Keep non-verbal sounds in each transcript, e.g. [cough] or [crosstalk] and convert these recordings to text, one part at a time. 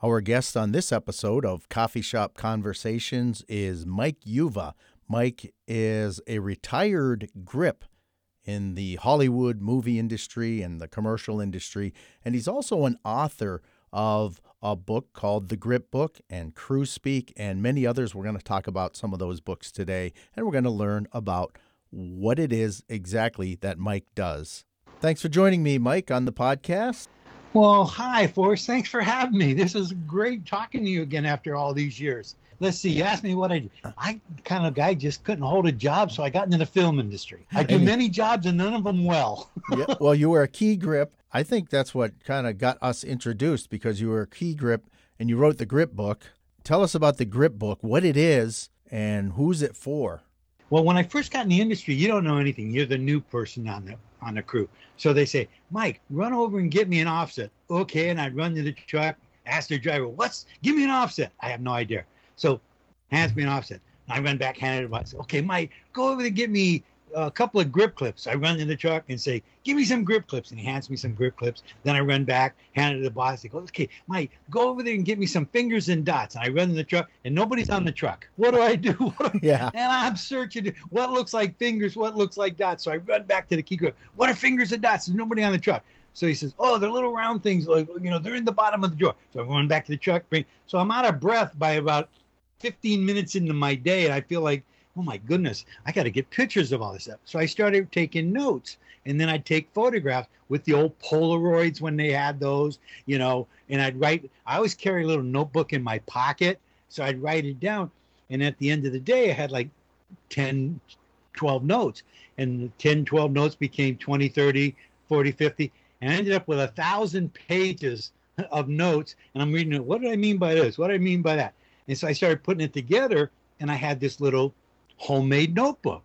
Our guest on this episode of Coffee Shop Conversations is Mike Uva. Mike is a retired grip in the Hollywood movie industry and the commercial industry, and he's also an author of a book called The Grip Book and Crew Speak and many others. We're going to talk about some of those books today, and we're going to learn about what it is exactly that Mike does. Thanks for joining me, Mike, on the podcast. Well, hi, Forrest. Thanks for having me. This is great talking to you again after all these years. Let's see. You asked me what I do. I kind of guy just couldn't hold a job, so I got into the film industry. I do many jobs and none of them well. [laughs] yeah, well, you were a key grip. I think that's what kind of got us introduced because you were a key grip and you wrote the grip book. Tell us about the grip book, what it is, and who's it for. Well, when I first got in the industry, you don't know anything. You're the new person on the on the crew. So they say, Mike, run over and get me an offset. Okay, and I'd run to the truck, ask the driver, what's give me an offset? I have no idea. So hands me an offset. I run back, hand it back. Okay, Mike, go over and get me a couple of grip clips. I run in the truck and say, "Give me some grip clips," and he hands me some grip clips. Then I run back, hand it to the boss. He goes, "Okay, Mike, go over there and get me some fingers and dots." And I run in the truck, and nobody's on the truck. What do I do? [laughs] yeah. And I'm searching what looks like fingers, what looks like dots. So I run back to the key grip. What are fingers and dots? There's nobody on the truck. So he says, "Oh, they're little round things, like you know, they're in the bottom of the drawer." So I run back to the truck. So I'm out of breath by about 15 minutes into my day, and I feel like oh my goodness, I got to get pictures of all this stuff. So I started taking notes and then I'd take photographs with the old Polaroids when they had those, you know, and I'd write, I always carry a little notebook in my pocket. So I'd write it down. And at the end of the day, I had like 10, 12 notes. And 10, 12 notes became 20, 30, 40, 50. And I ended up with a thousand pages of notes. And I'm reading it. What do I mean by this? What do I mean by that? And so I started putting it together. And I had this little homemade notebook.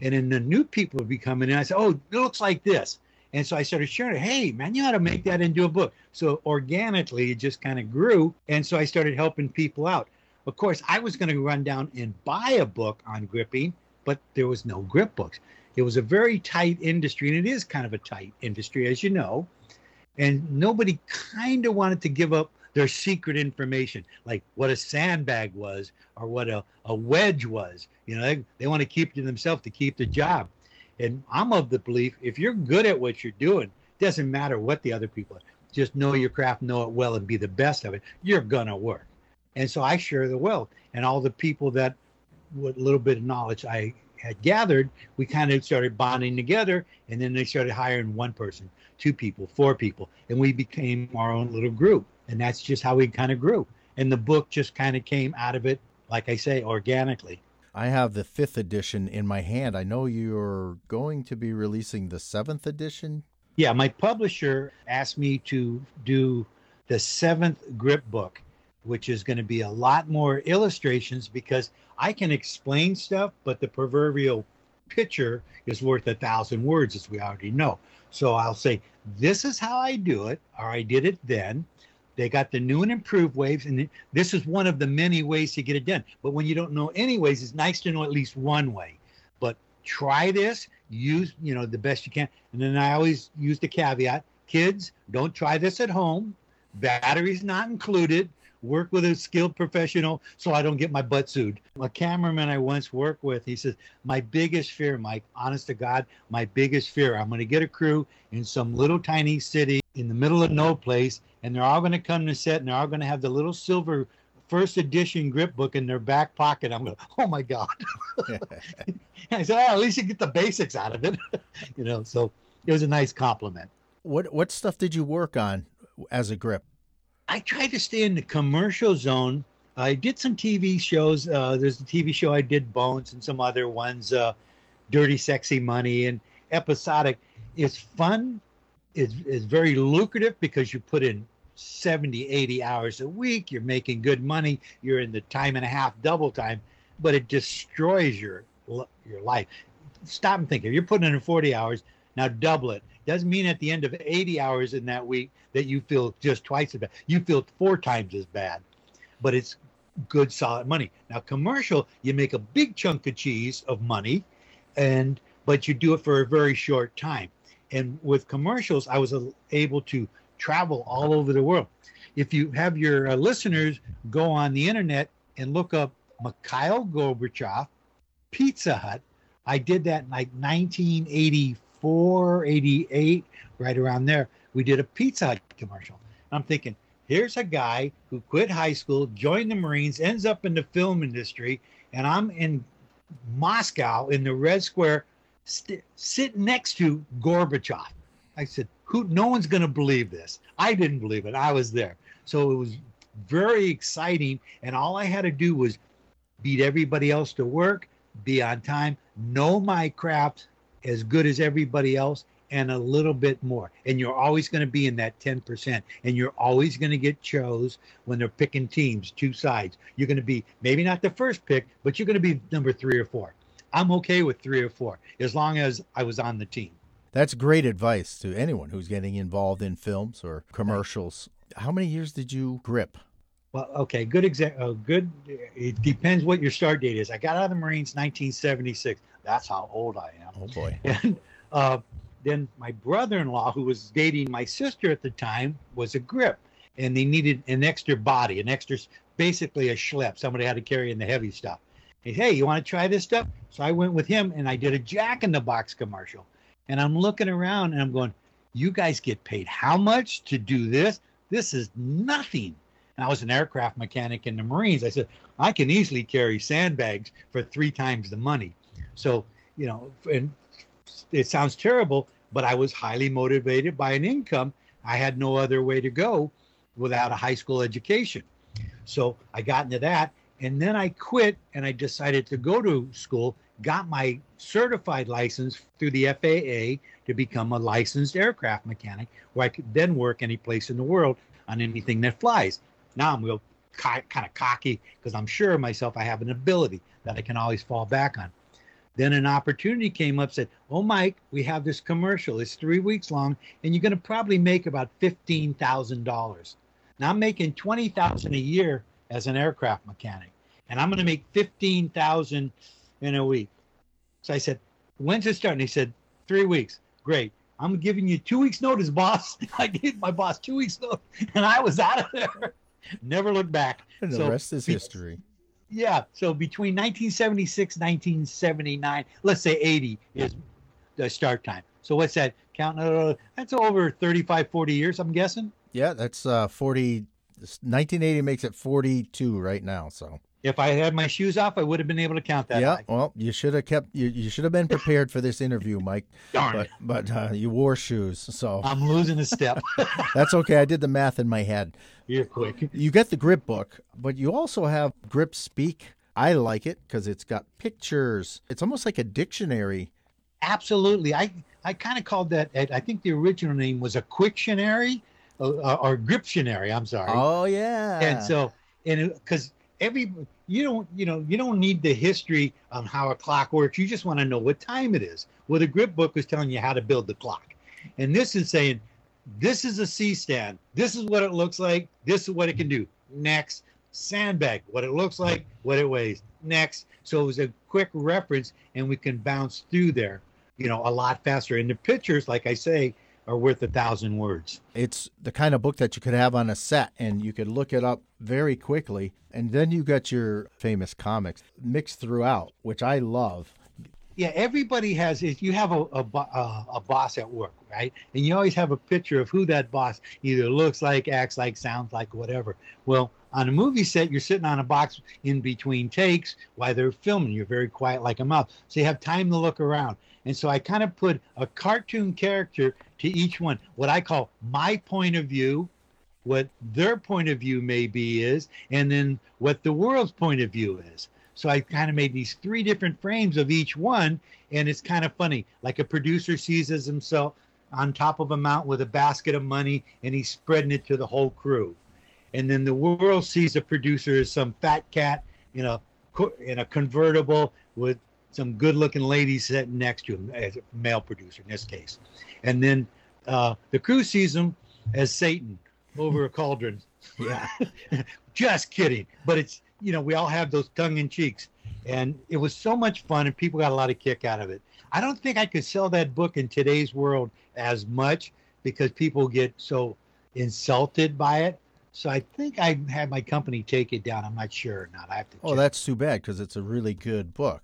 And then the new people would be coming in. I said, Oh, it looks like this. And so I started sharing. Hey, man, you ought to make that into a book. So organically, it just kind of grew. And so I started helping people out. Of course, I was going to run down and buy a book on gripping, but there was no grip books. It was a very tight industry, and it is kind of a tight industry, as you know. And nobody kind of wanted to give up their secret information, like what a sandbag was or what a, a wedge was. You know, they, they want to keep it to themselves to keep the job. And I'm of the belief if you're good at what you're doing, doesn't matter what the other people are. Just know your craft, know it well, and be the best of it. You're gonna work. And so I share the wealth. And all the people that what little bit of knowledge I had gathered, we kind of started bonding together. And then they started hiring one person, two people, four people. And we became our own little group. And that's just how we kind of grew. And the book just kind of came out of it, like I say, organically. I have the fifth edition in my hand. I know you're going to be releasing the seventh edition. Yeah, my publisher asked me to do the seventh grip book, which is going to be a lot more illustrations because I can explain stuff, but the proverbial picture is worth a thousand words, as we already know. So I'll say, this is how I do it, or I did it then. They got the new and improved waves, and this is one of the many ways to get it done. But when you don't know any ways, it's nice to know at least one way. But try this, use you know the best you can, and then I always use the caveat: kids, don't try this at home. Batteries not included. Work with a skilled professional so I don't get my butt sued. A cameraman I once worked with, he says, My biggest fear, Mike, honest to God, my biggest fear, I'm going to get a crew in some little tiny city in the middle of no place and they're all going to come to set and they're all going to have the little silver first edition grip book in their back pocket. I'm going, oh my God. [laughs] I said, oh, at least you get the basics out of it. [laughs] you know, so it was a nice compliment. What what stuff did you work on as a grip? I tried to stay in the commercial zone. I did some TV shows. Uh, there's a TV show I did, Bones, and some other ones, uh, Dirty Sexy Money, and episodic. It's fun. It's, it's very lucrative because you put in 70, 80 hours a week. You're making good money. You're in the time and a half double time, but it destroys your your life. Stop and think. If you're putting in 40 hours, now double it. Doesn't mean at the end of 80 hours in that week that you feel just twice as bad. You feel four times as bad, but it's good, solid money. Now, commercial, you make a big chunk of cheese of money, and but you do it for a very short time. And with commercials, I was able to travel all over the world. if you have your uh, listeners go on the internet and look up Mikhail Gorbachev, Pizza Hut, I did that in like 1984, 88, right around there. We did a Pizza Hut commercial. I'm thinking, here's a guy who quit high school, joined the Marines, ends up in the film industry, and I'm in Moscow in the Red Square, st- sitting next to Gorbachev. I said, "Who? No one's going to believe this." I didn't believe it. I was there, so it was very exciting, and all I had to do was beat everybody else to work, be on time, know my craft as good as everybody else, and a little bit more. And you're always going to be in that 10%. And you're always going to get chose when they're picking teams, two sides. You're going to be maybe not the first pick, but you're going to be number three or four. I'm okay with three or four as long as I was on the team. That's great advice to anyone who's getting involved in films or commercials. How many years did you grip? Well, okay, good example. Uh, good. It depends what your start date is. I got out of the Marines 1976. That's how old I am. Oh boy. [laughs] And uh, then my brother-in-law, who was dating my sister at the time, was a grip, and they needed an extra body, an extra, basically a schlep. Somebody had to carry in the heavy stuff. Hey, you want to try this stuff? So I went with him, and I did a Jack in the Box commercial. And I'm looking around, and I'm going, "You guys get paid how much to do this? This is nothing." And I was an aircraft mechanic in the Marines. I said, I can easily carry sandbags for three times the money. So, you know, and it sounds terrible, but I was highly motivated by an income. I had no other way to go without a high school education. So I got into that. And then I quit and I decided to go to school, got my certified license through the FAA to become a licensed aircraft mechanic, where I could then work any place in the world on anything that flies. Now I'm real kind of cocky because I'm sure of myself I have an ability that I can always fall back on. Then an opportunity came up, said, Oh, Mike, we have this commercial. It's three weeks long, and you're going to probably make about $15,000. Now I'm making 20000 a year as an aircraft mechanic, and I'm going to make 15000 in a week. So I said, When's it starting? He said, Three weeks. Great. I'm giving you two weeks' notice, boss. [laughs] I gave my boss two weeks' notice, and I was out of there. [laughs] Never looked back. And the so, rest is history yeah. So between 1976, 1979, let's say 80 is the start time. So what's that? Count? Uh, that's over 35, 40 years, I'm guessing. Yeah, that's uh, 40. 1980 makes it 42 right now. So if I had my shoes off, I would have been able to count that. Yeah, high. well, you should have kept. You, you should have been prepared for this interview, Mike. Darn but, But uh, you wore shoes, so I'm losing a step. [laughs] That's okay. I did the math in my head. You're quick. You get the grip book, but you also have Grip Speak. I like it because it's got pictures. It's almost like a dictionary. Absolutely. I I kind of called that. I think the original name was a Quictionary uh, or Griptionary. I'm sorry. Oh yeah. And so and because every you don't you know you don't need the history on how a clock works. You just want to know what time it is. Well the grip book is telling you how to build the clock. And this is saying this is a c stand this is what it looks like. This is what it can do. Next. Sandbag. What it looks like. What it weighs. Next. So it was a quick reference and we can bounce through there you know a lot faster. And the pictures like i say are worth a thousand words. It's the kind of book that you could have on a set and you could look it up very quickly. And then you got your famous comics mixed throughout, which I love. Yeah, everybody has. If you have a, a, a boss at work, right, and you always have a picture of who that boss either looks like, acts like, sounds like, whatever. Well, on a movie set, you're sitting on a box in between takes while they're filming. You're very quiet like a mouse, so you have time to look around. And so I kind of put a cartoon character to each one, what I call my point of view, what their point of view may be is, and then what the world's point of view is. So I kind of made these three different frames of each one, and it's kind of funny. Like a producer sees as himself on top of a mountain with a basket of money, and he's spreading it to the whole crew. And then the world sees a producer as some fat cat in a in a convertible with some good looking ladies sitting next to him as a male producer in this case. And then uh, the crew sees him as Satan over a cauldron. Yeah. [laughs] Just kidding. But it's, you know, we all have those tongue in cheeks. And it was so much fun and people got a lot of kick out of it. I don't think I could sell that book in today's world as much because people get so insulted by it. So I think I had my company take it down. I'm not sure or not. I have to. Oh, check. that's too bad because it's a really good book.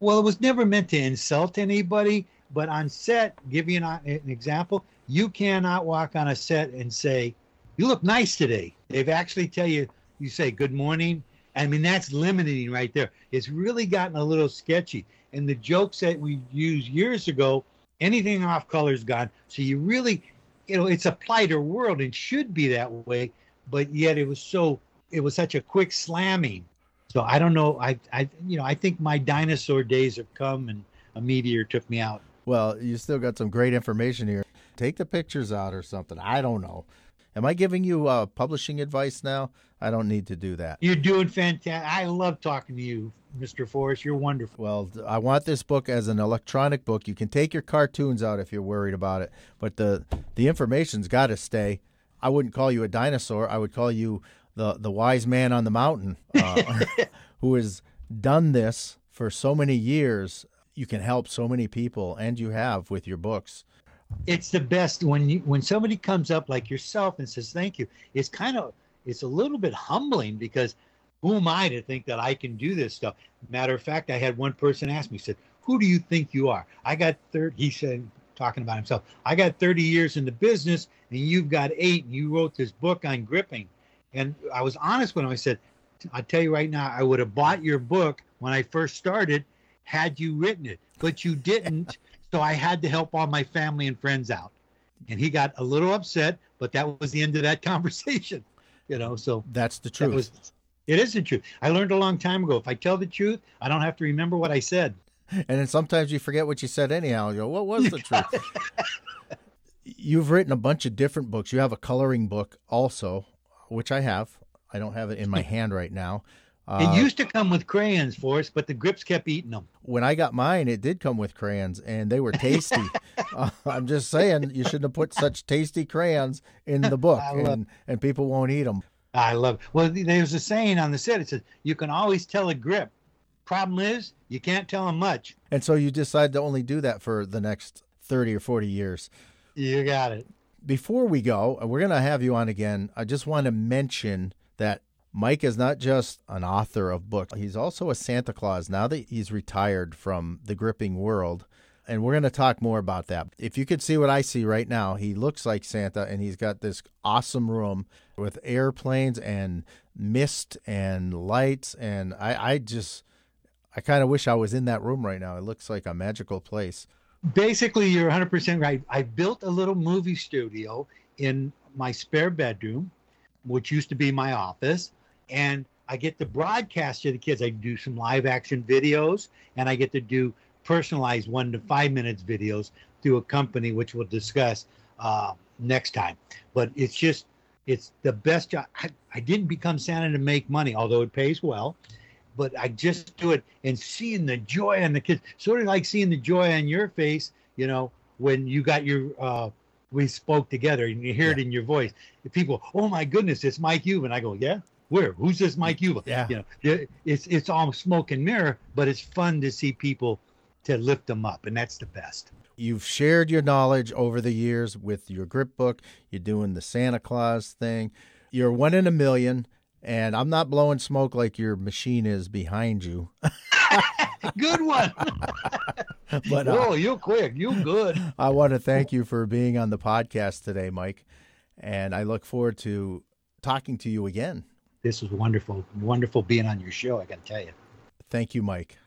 Well, it was never meant to insult anybody, but on set, give you an, an example, you cannot walk on a set and say, "You look nice today." They've actually tell you, you say, "Good morning." I mean, that's limiting right there. It's really gotten a little sketchy. And the jokes that we used years ago, anything off color is gone. So you really, you know, it's a plighter world and should be that way, but yet it was so, it was such a quick slamming. So I don't know. I, I, you know, I think my dinosaur days have come, and a meteor took me out. Well, you still got some great information here. Take the pictures out or something. I don't know. Am I giving you uh, publishing advice now? I don't need to do that. You're doing fantastic. I love talking to you, Mr. Forrest. You're wonderful. Well, I want this book as an electronic book. You can take your cartoons out if you're worried about it, but the the information's got to stay. I wouldn't call you a dinosaur. I would call you the the wise man on the mountain, uh, [laughs] who has done this for so many years. You can help so many people, and you have with your books. It's the best when you when somebody comes up like yourself and says thank you. It's kind of it's a little bit humbling because who am I to think that I can do this stuff? Matter of fact, I had one person ask me, said, "Who do you think you are?" I got third. He said, talking about himself, "I got 30 years in the business, and you've got eight, and you wrote this book on gripping." And I was honest with him. I said, "I tell you right now, I would have bought your book when I first started, had you written it, but you didn't." so I had to help all my family and friends out. And he got a little upset, but that was the end of that [laughs] conversation. You know, so that's the truth. Was, it is the truth. I learned a long time ago. If I tell the truth, I don't have to remember what I said. And then sometimes you forget what you said anyhow. You go, what was the [laughs] truth? You've written a bunch of different books. You have a coloring book also, which I have. I don't have it in my [laughs] hand right now. Uh, it used to come with crayons for us, but the grips kept eating them. When I got mine, it did come with crayons, and they were tasty. [laughs] uh, I'm just saying, you shouldn't have put such tasty crayons in the [laughs] book, and, and people won't eat them. I love. It. Well, there's a saying on the set. It says you can always tell a grip. Problem is, you can't tell them much. And so you decide to only do that for the next thirty or forty years. You got it. Before we go, uh, we're going to have you on again. I just want to mention that Mike is not just an author of books, he's also a Santa Claus now that he's retired from the gripping world. And we're going to talk more about that. If you could see what I see right now, he looks like Santa and he's got this awesome room with airplanes and mist and lights. And I, I just, I kind of wish I was in that room right now. It looks like a magical place. Basically, you're 100% right. I built a little movie studio in my spare bedroom, which used to be my office and I get to broadcast to the kids. I do some live action videos, and I get to do personalized one to five minutes videos through a company, which we'll discuss uh, next time. But it's just, it's the best job. I, I didn't become Santa to make money, although it pays well. But I just do it and seeing the joy on the kids, sort of like seeing the joy on your face, you know, when you got your uh, we spoke together and you hear yeah. it in your voice. People, oh my goodness, it's Mike. And I go, yeah, where? Who's this Mike Uva? Yeah. You know, it's it's all smoke and mirror, but it's fun to see people to lift them up, and that's the best. You've shared your knowledge over the years with your grip book. You're doing the Santa Claus thing. You're one in a million, and I'm not blowing smoke like your machine is behind you. [laughs] good one. [laughs] but uh, oh, you quick, you good. [laughs] I want to thank you for being on the podcast today, Mike, and I look forward to talking to you again this was wonderful. Wonderful being on your show. I got to tell you. Thank you, Mike.